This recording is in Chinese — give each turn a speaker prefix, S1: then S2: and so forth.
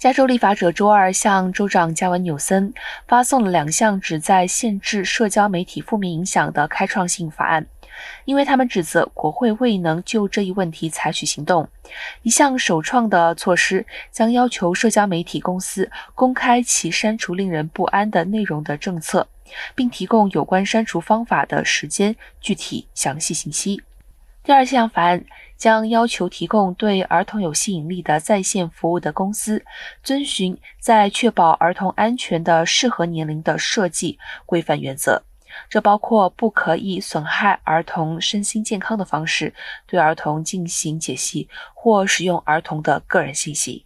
S1: 加州立法者周二向州长加文纽森发送了两项旨在限制社交媒体负面影响的开创性法案，因为他们指责国会未能就这一问题采取行动。一项首创的措施将要求社交媒体公司公开其删除令人不安的内容的政策，并提供有关删除方法的时间、具体、详细信息。第二项法案将要求提供对儿童有吸引力的在线服务的公司遵循在确保儿童安全的适合年龄的设计规范原则，这包括不可以损害儿童身心健康的方式对儿童进行解析或使用儿童的个人信息。